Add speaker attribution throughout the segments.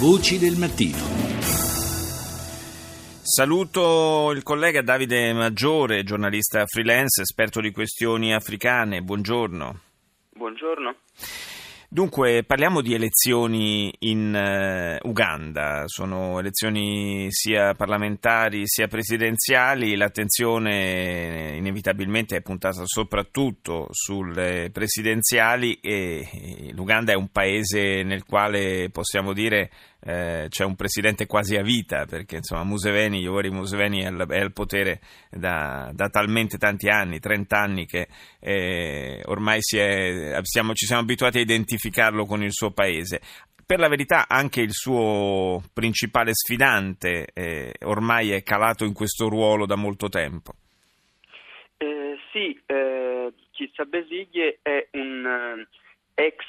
Speaker 1: Voci del mattino.
Speaker 2: Saluto il collega Davide Maggiore, giornalista freelance, esperto di questioni africane. Buongiorno.
Speaker 3: Buongiorno.
Speaker 2: Dunque, parliamo di elezioni in uh, Uganda, sono elezioni sia parlamentari sia presidenziali, l'attenzione inevitabilmente è puntata soprattutto sulle presidenziali e l'Uganda è un paese nel quale possiamo dire eh, c'è un presidente quasi a vita perché insomma Museveni, Yoweri Museveni è al, è al potere da, da, talmente tanti anni, 30 anni che eh, ormai è, siamo, ci siamo abituati a identificarlo con il suo paese. Per la verità anche il suo principale sfidante eh, ormai è calato in questo ruolo da molto tempo.
Speaker 3: Eh, sì, eh, Chissà Besiglie è un eh, ex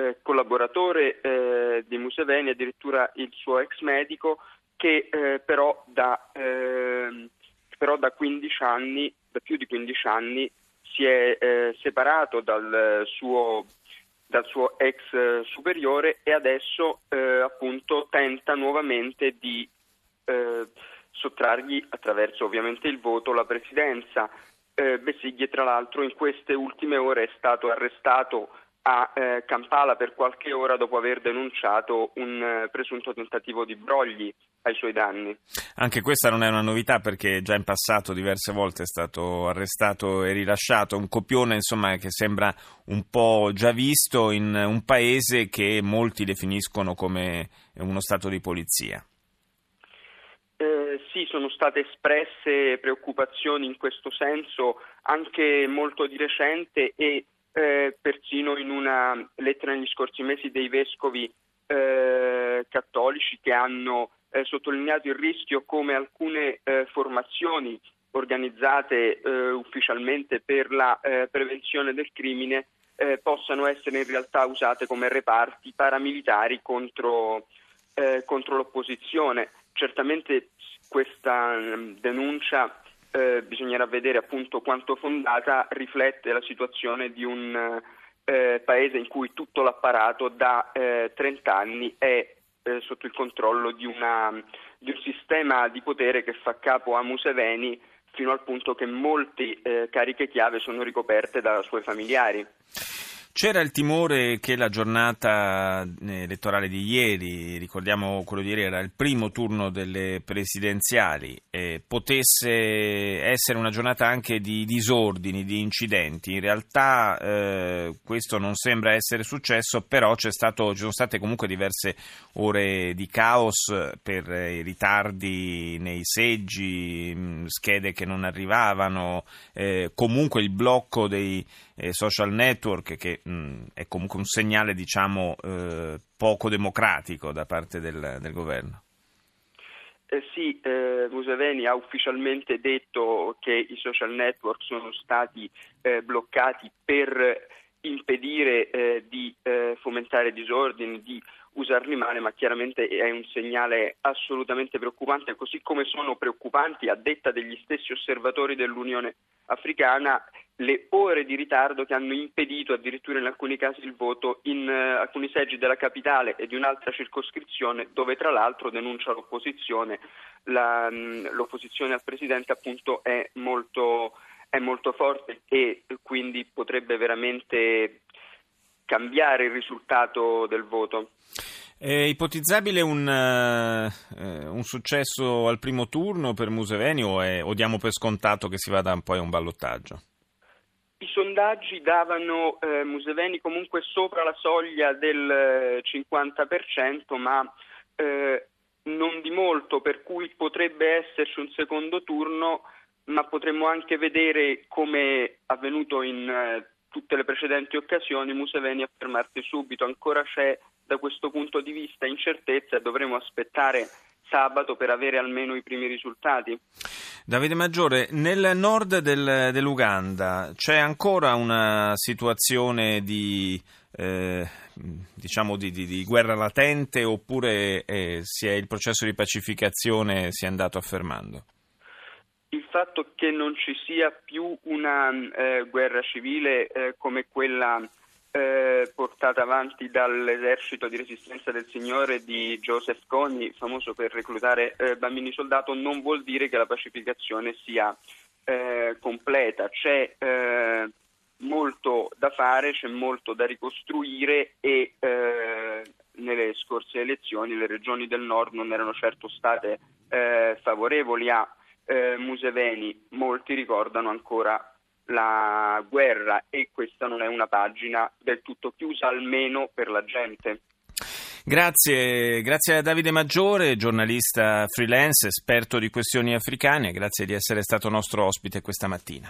Speaker 3: eh, collaboratore eh, di Museveni, addirittura il suo ex medico, che eh, però, da, ehm, però, da, 15 anni, da più di 15 anni, si è eh, separato dal suo, dal suo, ex superiore e adesso eh, appunto tenta nuovamente di eh, sottrargli attraverso ovviamente il voto la presidenza. Besiglie tra l'altro in queste ultime ore è stato arrestato a eh, Kampala per qualche ora dopo aver denunciato un eh, presunto tentativo di brogli ai suoi danni.
Speaker 2: Anche questa non è una novità perché già in passato diverse volte è stato arrestato e rilasciato, un copione insomma che sembra un po' già visto in un paese che molti definiscono come uno stato di polizia.
Speaker 3: Eh, sì, sono state espresse preoccupazioni in questo senso anche molto di recente e eh, persino in una lettera negli scorsi mesi dei vescovi eh, cattolici che hanno eh, sottolineato il rischio come alcune eh, formazioni organizzate eh, ufficialmente per la eh, prevenzione del crimine possano essere in realtà usate come reparti paramilitari contro, contro l'opposizione. Certamente questa mm, denuncia eh, bisognerà vedere appunto quanto fondata riflette la situazione di un eh, paese in cui tutto l'apparato da eh, 30 anni è eh, sotto il controllo di, una, di, un sistema di potere che fa capo a Museveni fino al punto che molte eh, cariche chiave sono ricoperte da suoi familiari.
Speaker 2: C'era il timore che la giornata eh, elettorale di ieri, ricordiamo quello di ieri era il primo turno delle presidenziali, eh, potesse essere una giornata anche di disordini, di incidenti. In realtà eh, questo non sembra essere successo, però stato, ci sono state comunque diverse ore di caos per eh, i ritardi nei seggi, mm, schede che non arrivavano, eh, comunque il blocco dei eh, social network che mh, mm, è comunque un segnale diciamo eh, poco democratico da parte del, del governo.
Speaker 3: Eh sì, eh, Museveni ha ufficialmente detto che i social network sono stati eh, bloccati per impedire eh, di eh, fomentare disordini, di usarli male, ma chiaramente è un segnale assolutamente preoccupante, così come sono preoccupanti, a detta degli stessi osservatori dell'Unione Africana, le ore di ritardo che hanno impedito addirittura in alcuni casi il voto in uh, alcuni seggi della capitale e di un'altra circoscrizione dove tra l'altro denuncia l'opposizione. La, mh, l'opposizione al Presidente appunto è molto, è molto forte e quindi potrebbe veramente cambiare il risultato del voto.
Speaker 2: È ipotizzabile un, uh, un, successo al primo turno per Museveni o, è, o, diamo per scontato che si vada poi a un ballottaggio?
Speaker 3: I sondaggi davano eh, Museveni comunque sopra la soglia del 50%, ma eh, non di molto, per cui potrebbe esserci un secondo turno, ma potremmo anche vedere come avvenuto in eh, tutte le precedenti occasioni Museveni affermarsi subito. Ancora c'è da questo punto di vista incertezza e dovremo aspettare sabato per avere almeno i primi risultati.
Speaker 2: Davide Maggiore, nel nord del, dell'Uganda c'è ancora una situazione di, eh, diciamo di, di, di, guerra latente oppure eh, il processo di pacificazione si è andato affermando?
Speaker 3: il fatto che non ci sia più una eh, guerra civile eh, come quella portata avanti dall'esercito di resistenza del Signore di Joseph Kony, famoso per reclutare eh, bambini soldato, non vuol dire che la pacificazione sia eh, completa. C'è eh, molto da fare, c'è molto da ricostruire e eh, nelle scorse elezioni le regioni del nord non erano certo state eh, favorevoli a Museveni. Molti ricordano ancora la guerra e questa non è una pagina del tutto chiusa, almeno per la gente.
Speaker 2: Grazie, grazie a Davide Maggiore, giornalista freelance, esperto di questioni africane, grazie di essere stato nostro ospite questa mattina.